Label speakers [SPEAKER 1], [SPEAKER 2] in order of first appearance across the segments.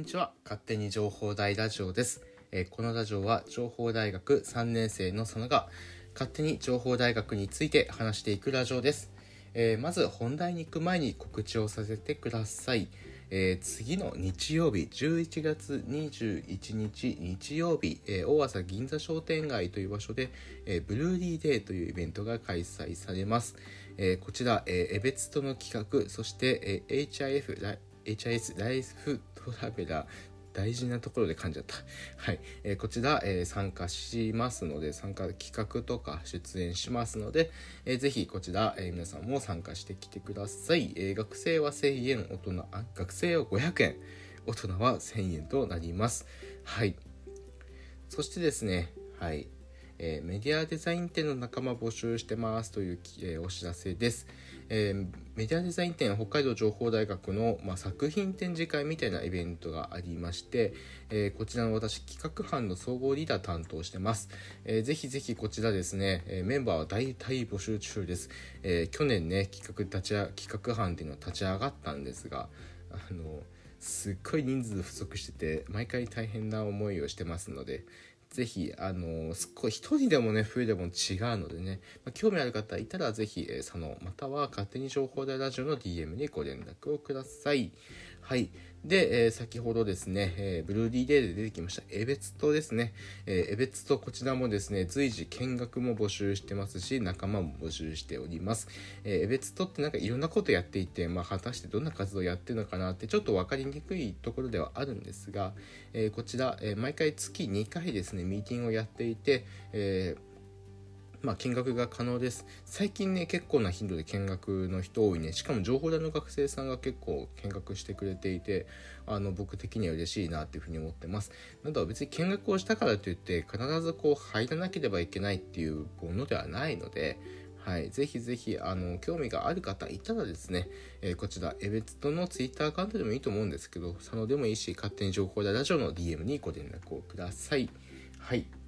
[SPEAKER 1] んにちは。勝手に情報大ラジオです、えーこのラジオは情報大学3年生の佐野が勝手に情報大学について話していくラジオです、えーまず本題に行く前に告知をさせてください、えー次の日曜日11月21日日曜日、えー大朝銀座商店街という場所で、えーブルーリーデーというイベントが開催されます、えこちら、えー、エベツとの企画そして、え HIF HIS ライフトラベラー大事なところで噛んじゃった。はい。えーこちら、えー参加しますので、参加企画とか出演しますので、えーぜひこちら、えー皆さんも参加してきてください。え学生は1000円、大人、あ、学生は500円、大人は1000円となります。はい。そしてですね、はい。えメディアデザイン展の仲間募集してますという、えお知らせです、えーメディアデザイン展北海道情報大学の、まあ、作品展示会みたいなイベントがありまして、えーこちらの私企画班の総合リーダー担当してます、えーぜひぜひこちらですね、えメンバーは大体募集中です、え去年ね企画立ち企画班っていうの立ち上がったんですがあのすっごい人数不足してて毎回大変な思いをしてますのでぜひ、あのすっごい一人でもね、冬でも違うのでね、まあ興味ある方いたらぜひ、えー佐野、または勝手に情報でラジオの DM にご連絡をください。はい。で、えー先ほどですね、えーブルーディーデーで出てきました、エベツとですね、えーエベツとこちらもですね、随時見学も募集してますし、仲間も募集しております。えーエベツとってなんかいろんなことやっていて、まあ、果たしてどんな活動をやってるのかなってちょっと分かりにくいところではあるんですが、えーこちら、えー毎回月2回ですねミーティングをやっていて、えーまあ、見学が可能です。最近ね結構な頻度で見学の人多いね。しかも情報大の学生さんが結構見学してくれていてあの僕的には嬉しいなっていうふうに思ってます。など別に見学をしたからといって必ずこう入らなければいけないっていうものではないのではい、ぜひぜひあの興味がある方いたらですね、えーこちらエベツトのツイッターアカウントでもいいと思うんですけど佐野でもいいし勝手に情報大ラジオの DM にご連絡をください。はい。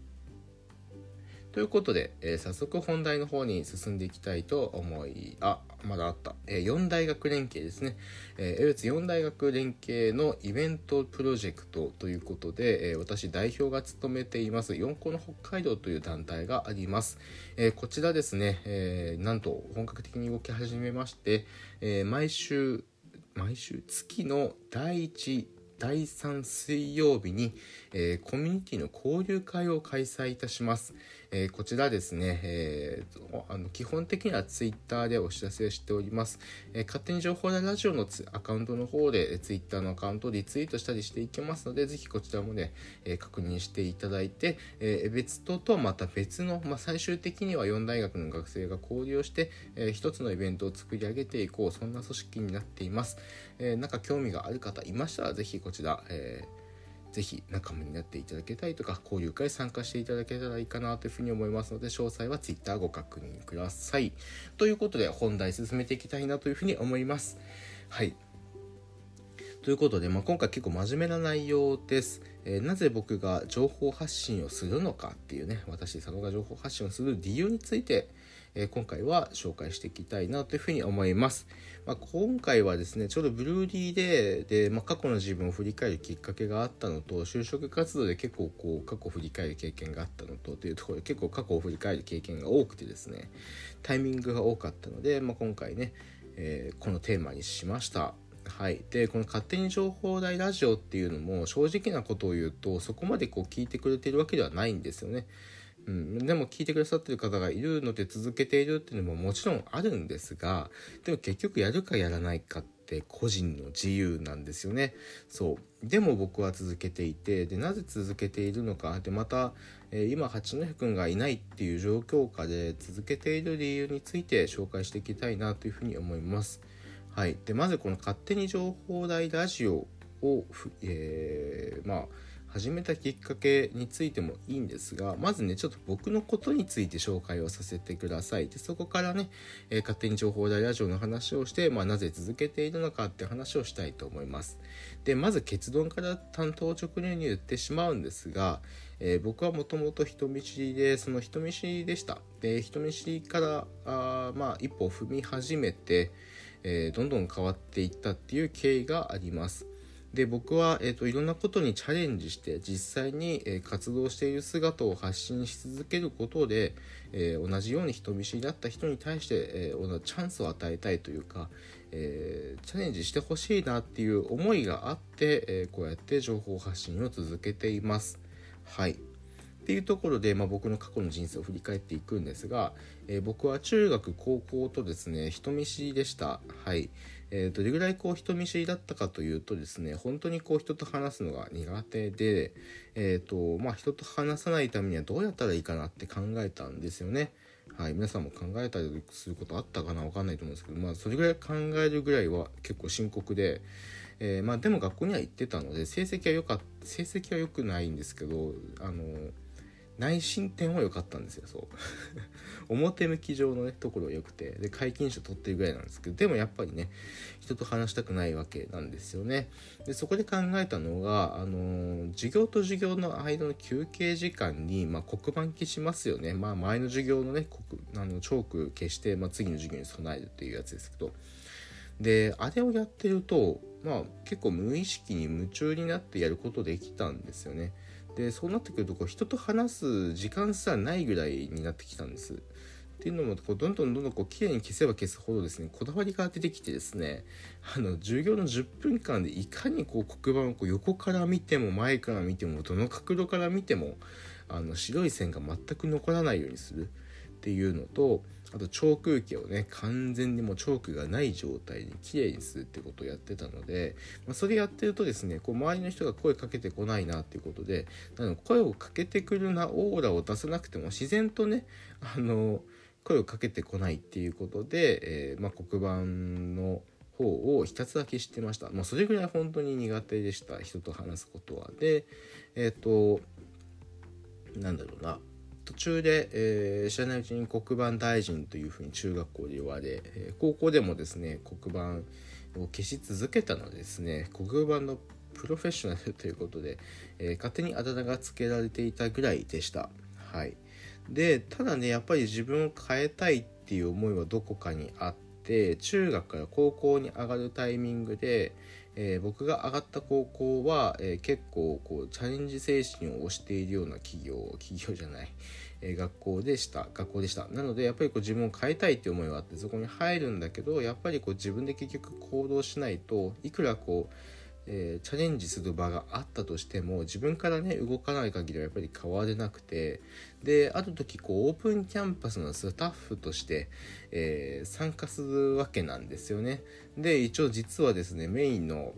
[SPEAKER 1] ということで、えー早速本題の方に進んでいきたいと思いあまだあった、え4大学連携ですね、えー、エベツ4大学連携のイベントプロジェクトということで、えー私代表が務めています4校の北海道という団体があります、えこちらですね、えなんと本格的に動き始めまして、え毎週毎週月の第1第3水曜日に、えーコミュニティの交流会を開催いたします、えーこちらですね、えーあの基本的にはツイッターでお知らせしております、えー勝手に情報大ラジオのアカウントの方で、えーツイッターのアカウントをリツイートしたりしていきますのでぜひこちらもね、え確認していただいて、え別途とはまた別の、まあ、最終的には4大学の学生が交流をして、えー一つのイベントを作り上げていこうそんな組織になっています、えなんか興味がある方いましたらぜひこちら、えーぜひ仲間になっていただけたりとか交流会参加していただけたらいいかなというふうに思いますので詳細は Twitter ご確認ください。ということで本題進めていきたいなというふうに思います。はい。ということで、まあ、今回結構真面目な内容です、えーなぜ僕が情報発信をするのかっていうね私佐野が情報発信をする理由について、えー今回は紹介していきたいなというふうに思います、まあ、今回はですねちょうどブルーリーデーで、まあ、過去の自分を振り返るきっかけがあったのと就職活動で結構こう過去を振り返る経験があったのとというところで結構過去を振り返る経験が多くてですねタイミングが多かったので、まあ、今回ね、えーこのテーマにしました。はい、でこの「勝手に情報大ラジオ」っていうのも正直なことを言うとそこまでこう聞いてくれてるわけではないんですよね。うん、でも聞いてくださってる方がいるので続けているっていうのももちろんあるんですがでも結局やるかやらないかって個人の自由なんですよね。そうでも僕は続けていてでなぜ続けているのかでまた、えー今八戸くんがいないっていう状況下で続けている理由について紹介していきたいなというふうに思います。はい、でまずこの「勝手に情報大ラジオを」えーまあ始めたきっかけについてもいいんですがまずねちょっと僕のことについて紹介をさせてください。でそこからね、えー勝手に情報大ラジオの話をして、まあ、なぜ続けているのかって話をしたいと思います。でまず結論から担当直入に言ってしまうんですが、えー僕はもともと人見知りでその人見知りでした。で人見知りからあーまあ一歩踏み始めて、えーどんどん変わっていったっていう経緯があります。で僕は、えーと、いろんなことにチャレンジして実際に、えー、活動している姿を発信し続けることで、えー、同じように人見知りだった人に対して、えー、チャンスを与えたいというか、えチャレンジしてほしいなっていう思いがあって、えこうやって情報発信を続けています。はいっていうところで、まあ、僕の過去の人生を振り返っていくんですが、えー、僕は中学高校とですね人見知りでした。はい。えー、どれぐらいこう人見知りだったかというとですね本当にこう人と話すのが苦手で、えーとまあ、人と話さないためにはどうやったらいいかなって考えたんですよね。はい、皆さんも考えたりすることあったかな？分かんないと思うんですけど、まあ、それぐらい考えるぐらいは結構深刻で、えー、まあ、でも学校には行ってたので成績は良かった成績は良くないんですけどあの内申点は良かったんですよそう。表向き上のねところは良くてで皆勤賞取ってるぐらいなんですけどでもやっぱりね人と話したくないわけなんですよね。でそこで考えたのがあのー、授業と授業の間の休憩時間に、まあ、黒板消しますよね。まあ前の授業のねあのチョーク消して、まあ、次の授業に備えるっていうやつですけど。であれをやってるとまあ結構無意識に夢中になってやることできたんですよね。でそうなってくるとこう人と話す時間すらないぐらいになってきたんです。っていうのもこうどんどんどんどんこう綺麗に消せば消すほどですねこだわりが出てきてですねあの授業の10分間でいかにこう黒板をこう横から見ても前から見てもどの角度から見てもあの白い線が全く残らないようにするっていうのとあと超空気をね完全にもうチョークがない状態にきれいにするってことをやってたので、まあ、それやってるとですねこう周りの人が声かけてこないなっていうことでなの声をかけてくるなオーラを出さなくても自然とねあの声をかけてこないっていうことで、えー、まあ、黒板の方をひたすら消してました。もうそれぐらい本当に苦手でした。人と話すことは。で、えっ、ー、と、なんだろうな。途中で、えー、知らないうちに黒板大臣というふうに中学校で言われ、え、高校でもですね黒板を消し続けたのでですね黒板のプロフェッショナルということで、えー、勝手にあだ名が付けられていたぐらいでした。はい、でただねやっぱり自分を変えたいっていう思いはどこかにあって中学から高校に上がるタイミングで、えー、僕が上がった高校は、えー、結構こうチャレンジ精神を推しているような企業企業じゃない、えー、学校でした。学校でした。なのでやっぱりこう自分を変えたいっていう思いはあってそこに入るんだけどやっぱりこう自分で結局行動しないといくらこうえー、チャレンジする場があったとしても自分からね動かない限りはやっぱり変われなくてである時こうオープンキャンパスのスタッフとして、えー、参加するわけなんですよね。で一応実はですねメインの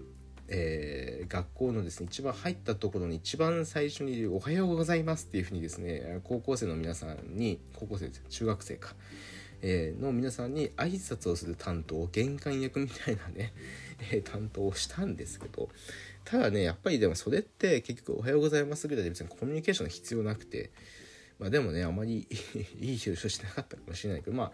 [SPEAKER 1] えー、学校のですね一番入ったところに一番最初に「おはようございます」っていうふうにですね高校生の皆さんに高校生です中学生か、えー、の皆さんに挨拶をする担当玄関役みたいなね、え、担当したんですけどただねやっぱりでもそれって結局「おはようございます」ぐらいで別にコミュニケーション必要なくてまあでもねあまり いい表彰してなかったかもしれないけどまあ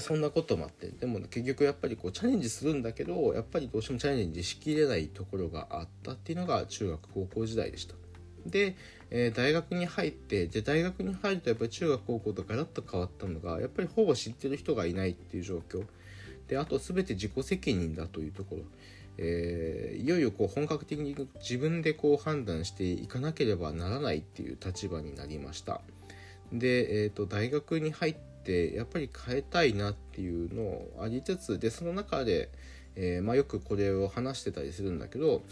[SPEAKER 1] そんなこともあってでも結局やっぱりこうチャレンジするんだけどやっぱりどうしてもチャレンジしきれないところがあったっていうのが中学高校時代でした。で、えー、大学に入ってで大学に入るとやっぱり中学高校とガラッと変わったのがやっぱりほぼ知ってる人がいないっていう状況であと全て自己責任だというところ、えー、いよいよこう本格的に自分でこう判断していかなければならないっていう立場になりました。で、えーと、大学に入ってやっぱり変えたいなっていうのをありつつでその中で、えー、まあ、よくこれを話してたりするんだけど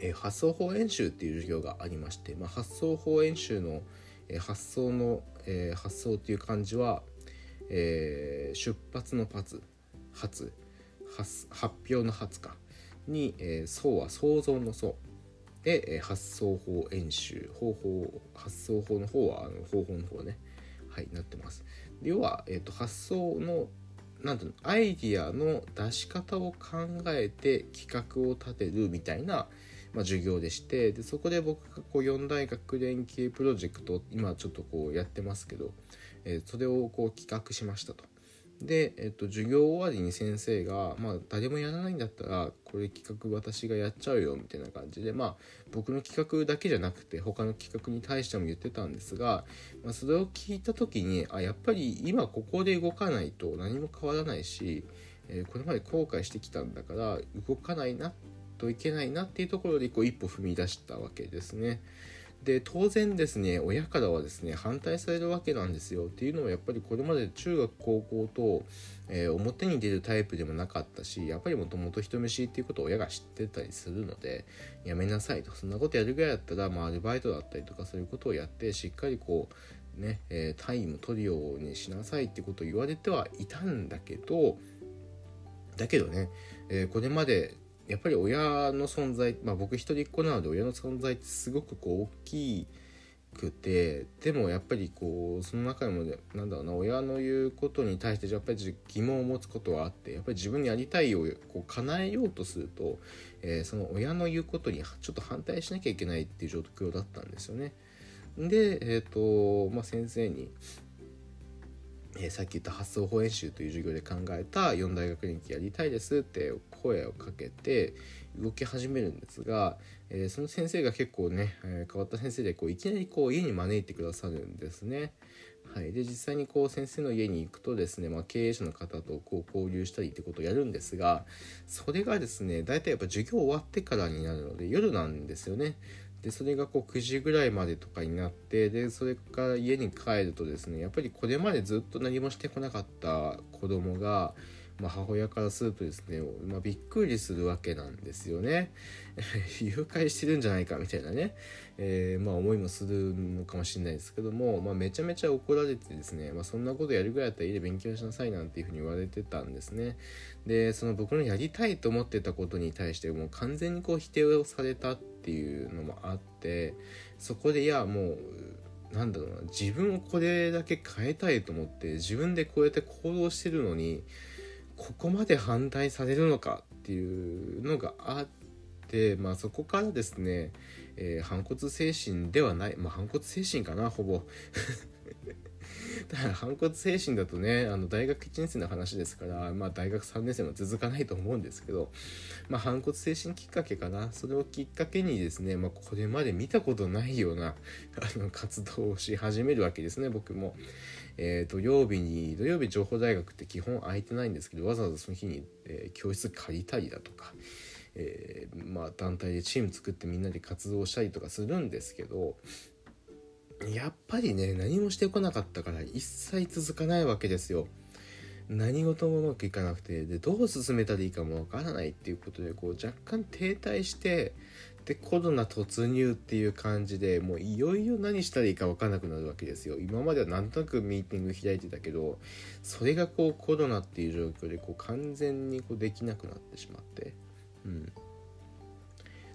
[SPEAKER 1] えー、発想法演習っていう授業がありまして、まあ、発想法演習の、え、発想の、えー、発想っていう漢字は、え出発の発発発発表の発かに、えー、想は想像の想で、え発想法演習方法発想法の方はあの方法の方ね。はいなってます。で要は、えーと、発想のなんていうのアイディアの出し方を考えて企画を立てるみたいな、まあ、授業でしてでそこで僕がこう4大学連携プロジェクト今ちょっとこうやってますけど、えー、それをこう企画しましたと。で、えっと、授業終わりに先生が、まあ、誰もやらないんだったら、これ企画私がやっちゃうよ、みたいな感じで、まあ、僕の企画だけじゃなくて、他の企画に対しても言ってたんですが、まあ、それを聞いた時に、あ、やっぱり今ここで動かないと何も変わらないし、えー、これまで後悔してきたんだから動かないなといけないなっていうところでこう一歩踏み出したわけですね。で当然ですね親からはですね反対されるわけなんですよっていうのはやっぱりこれまで中学高校と、えー、表に出るタイプでもなかったしやっぱりもともと人見知りっていうことを親が知ってたりするのでやめなさいとそんなことやるぐらいだったら、まあ、アルバイトだったりとかそういうことをやってしっかりこうね、えー、単位も取るようにしなさいってことを言われてはいたんだけどだけどね、えー、これまでやっぱり親の存在、まあ、僕一人っ子なので親の存在ってすごくこう大きくてでもやっぱりこうその中でもなんだろうな親の言うことに対してやっぱり疑問を持つことはあってやっぱり自分にやりたいをこう叶えようとすると、えー、その親の言うことにちょっと反対しなきゃいけないっていう状況だったんですよね。で、えーとまあ、先生にえー、さっき言った発想法演習という授業で考えた4大学連携やりたいですって声をかけて動き始めるんですが、えー、その先生が結構ね、えー、変わった先生でこういきなりこう家に招いてくださるんですね。はい、で実際にこう先生の家に行くとですね、まあ、経営者の方とこう交流したりってことをやるんですがそれがですね大体やっぱ授業終わってからになるので夜なんですよね。でそれがこう9時ぐらいまでとかになってでそれから家に帰るとですねやっぱりこれまでずっと何もしてこなかった子供がまあ、母親からするとですね、まあ、びっくりするわけなんですよね。誘拐してるんじゃないかみたいなね、えー、まあ、思いもするのかもしれないですけども、まあ、めちゃめちゃ怒られてですね、まあ、そんなことやるぐらいだったら家で勉強しなさいなんていうふうに言われてたんですね。でその僕のやりたいと思ってたことに対してもう完全にこう否定をされたっていうのもあってそこでいやもうなんだろうな自分をこれだけ変えたいと思って自分でこうやって行動してるのにここまで反対されるのかっていうのがあって、まあ、そこからですね、えー、反骨精神ではない、まあ、反骨精神かなほぼ。だから反骨精神だとねあの大学1年生の話ですから、まあ、大学3年生も続かないと思うんですけど、まあ、反骨精神きっかけかなそれをきっかけにですね、まあ、これまで見たことないようなあの活動をし始めるわけですね僕も。えー、土曜日に土曜日情報大学って基本空いてないんですけどわざわざその日に、えー、教室借りたりだとか、えー、まあ、団体でチーム作ってみんなで活動したりとかするんですけどやっぱりね何もしてこなかったから一切続かないわけですよ。何事もうまくいかなくてでどう進めたらいいかもわからないっていうことでこう若干停滞してでコロナ突入っていう感じでもういよいよ何したらいいか分かんなくなるわけですよ。今まではなんとなくミーティング開いてたけどそれがこうコロナっていう状況でこう完全にこうできなくなってしまって。うん。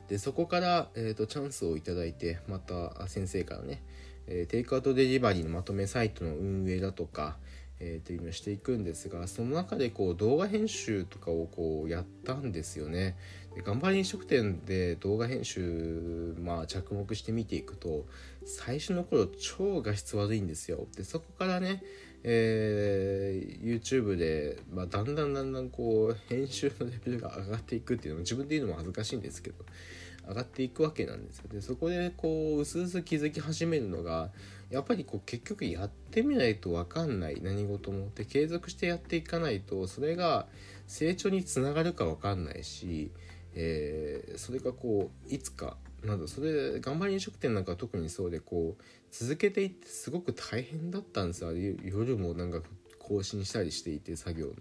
[SPEAKER 1] でそこから、えーと、チャンスを頂いてまた先生からね、え、テイクアウトデリバリーのまとめサイトの運営だとか、えー、というのをしていくんですがその中でこう動画編集とかをこうやったんですよね。で頑張り飲食店で動画編集、まあ、着目して見ていくと最初の頃超画質悪いんですよ。でそこからね、えー、YouTube で、まあ、だんだんだんだんこう編集のレベルが上がっていくっていうのも自分で言うのも恥ずかしいんですけど上がっていくわけなんですよ。でそこでこううすうす気づき始めるのがやっぱりこう結局やってみないと分かんない何事もで継続してやっていかないとそれが成長につながるか分かんないし、えー、それがこういつかなんだそれ頑張り飲食店なんか特にそうでこう続けていってすごく大変だったんですよ夜もなんか更新したりしていて作業の。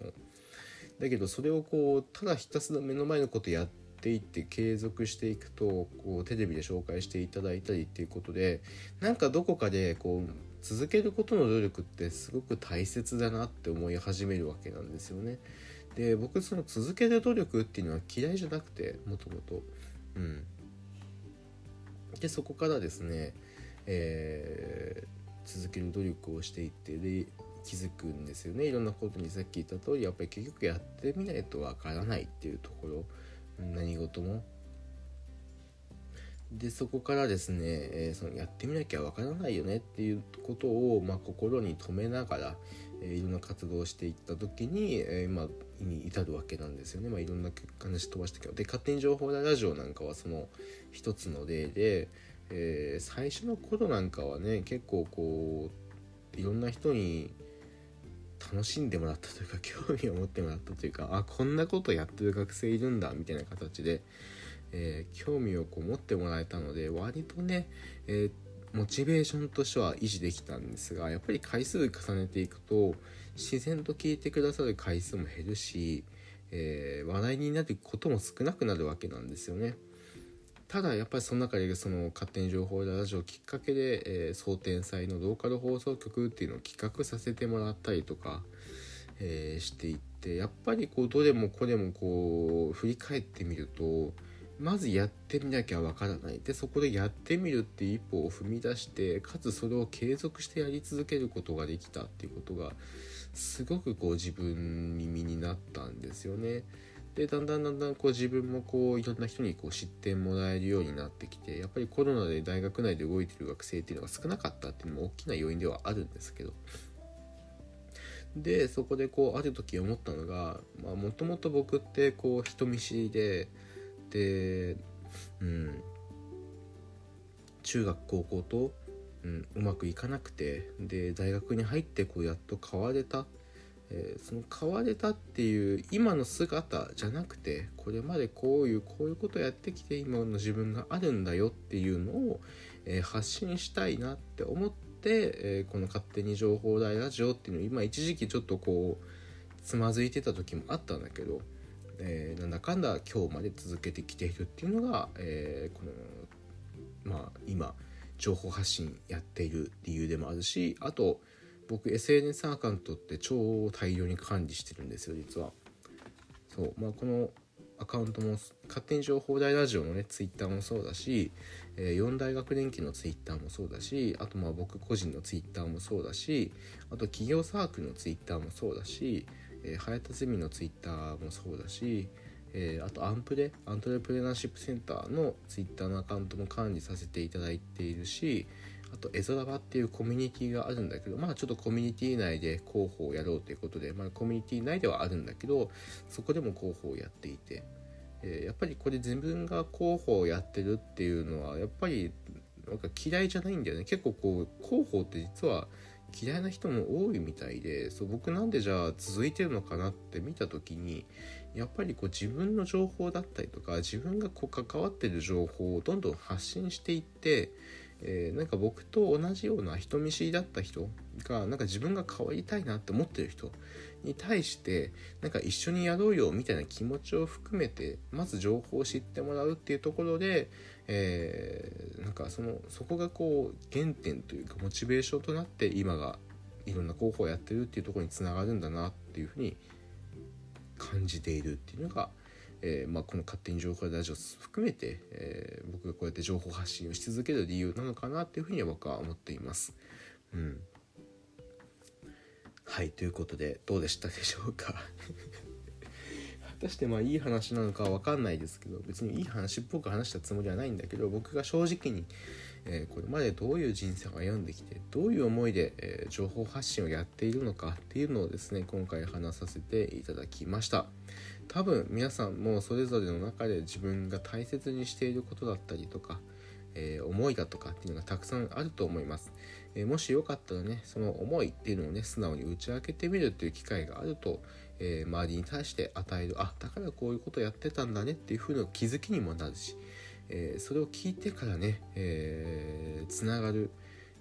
[SPEAKER 1] だけどそれをこうただひたすら目の前のことやってていって継続していくとこうテレビで紹介していただいたりっていうことでなんかどこかでこう続けることの努力ってすごく大切だなって思い始めるわけなんですよね。で僕その続ける努力っていうのは嫌いじゃなくてもともと。うん。でそこからですね、えー、続ける努力をしていってで気づくんですよねいろんなことにさっき言った通りやっぱり結局やってみないとわからないっていうところ何事も？でそこからですね、えー、そのやってみなきゃわからないよねっていうことを、まあ、心に留めながら、えー、いろんな活動をしていった時に、えー、今に至るわけなんですよね、まあ、いろんな話飛ばしたけどで勝手に情報ラジオなんかはその一つの例で、えー、最初の頃なんかはね結構こういろんな人に楽しんでもらったというか興味を持ってもらったというかあこんなことやってる学生いるんだみたいな形で、えー、興味をこう持ってもらえたので割とね、えー、モチベーションとしては維持できたんですがやっぱり回数重ねていくと自然と聞いてくださる回数も減るし、えー、話題になることも少なくなるわけなんですよね。ただやっぱりその中でその勝手に情報ラジオきっかけで、えー、総天祭のローカル放送局っていうのを企画させてもらったりとか、えー、していってやっぱりこうどれもこれもこう振り返ってみるとまずやってみなきゃわからないでそこでやってみるっていう一歩を踏み出してかつそれを継続してやり続けることができたっていうことがすごくこう自分に身になったんですよね。でだんだんだんだんこう自分もこういろんな人にこう知ってもらえるようになってきてやっぱりコロナで大学内で動いてる学生っていうのが少なかったっていうのも大きな要因ではあるんですけど。でそこでこうある時思ったのがもともと僕ってこう人見知りででうん。中学高校と、うん、うまくいかなくてで大学に入ってこうやっと変われたえー、その変われたっていう今の姿じゃなくてこれまでこういうこういうことやってきて今の自分があるんだよっていうのを、えー、発信したいなって思って、えー、この「勝手に情報大ラジオ」っていうのを今一時期ちょっとこうつまずいてた時もあったんだけど、えなんだかんだ今日まで続けてきているっていうのが、えこのまあ今情報発信やっている理由でもあるしあと僕 SNS アカウントって超大量に管理してるんですよ実は。そう。まあこのアカウントも勝手に情報大ラジオのねツイッターもそうだし、えー、4大学連携のツイッターもそうだしあとまあ僕個人のツイッターもそうだしあと企業サークルのツイッターもそうだし、えー、早田ゼミのツイッターもそうだし、えー、あとアンプレ？アントレプレナーシップセンターのツイッターのアカウントも管理させていただいているしあとエゾラバっていうコミュニティがあるんだけどまあちょっとコミュニティ内で広報をやろうということで、まあ、コミュニティ内ではあるんだけどそこでも広報をやっていて、えー、やっぱりこれ自分が広報をやってるっていうのはやっぱりなんか嫌いじゃないんだよね。結構こう広報って実は嫌いな人も多いみたいでそう僕なんでじゃあ続いてるのかなって見た時にやっぱりこう自分の情報だったりとか自分がこう関わってる情報をどんどん発信していってえー、なんか僕と同じような人見知りだった人がなんか自分が変わりたいなって思ってる人に対してなんか一緒にやろうよみたいな気持ちを含めてまず情報を知ってもらうっていうところで、えー、なんかそのそこがこう原点というかモチベーションとなって今がいろんな候補をやってるっていうところにつながるんだなっていうふうに感じているっていうのがえー、まあ、この勝手に情報ラジオ含めて、えー、僕がこうやって情報発信をし続ける理由なのかなっていうふうには僕は思っています。うん。はいということでどうでしたでしょうか？果たしてまあいい話なのかは分かんないですけど別にいい話っぽく話したつもりはないんだけど僕が正直に、えー、これまでどういう人生を歩んできてどういう思いで、えー、情報発信をやっているのかっていうのをですね今回話させていただきました多分皆さんもそれぞれの中で自分が大切にしていることだったりとか、えー、思いだとかっていうのがたくさんあると思います、えー、もしよかったらねその思いっていうのをね素直に打ち明けてみるっていう機会があると、えー、周りに対して与えるあだからこういうことやってたんだねっていう風な気づきにもなるし、えそれを聞いてからね、えー、つながる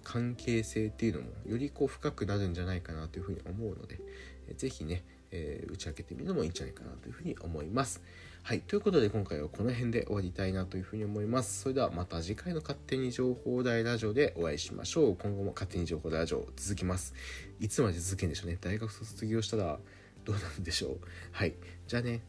[SPEAKER 1] 関係性っていうのもよりこう深くなるんじゃないかなというふうに思うので、えー、ぜひね、えー、打ち明けてみるのもいいんじゃないかなというふうに思います。はい。ということで今回はこの辺で終わりたいなというふうに思います。それではまた次回の勝手に情報大ラジオでお会いしましょう。今後も勝手に情報大ラジオ続きます。いつまで続けんでしょうね。大学卒業したらどうなんでしょう。はい。じゃあね。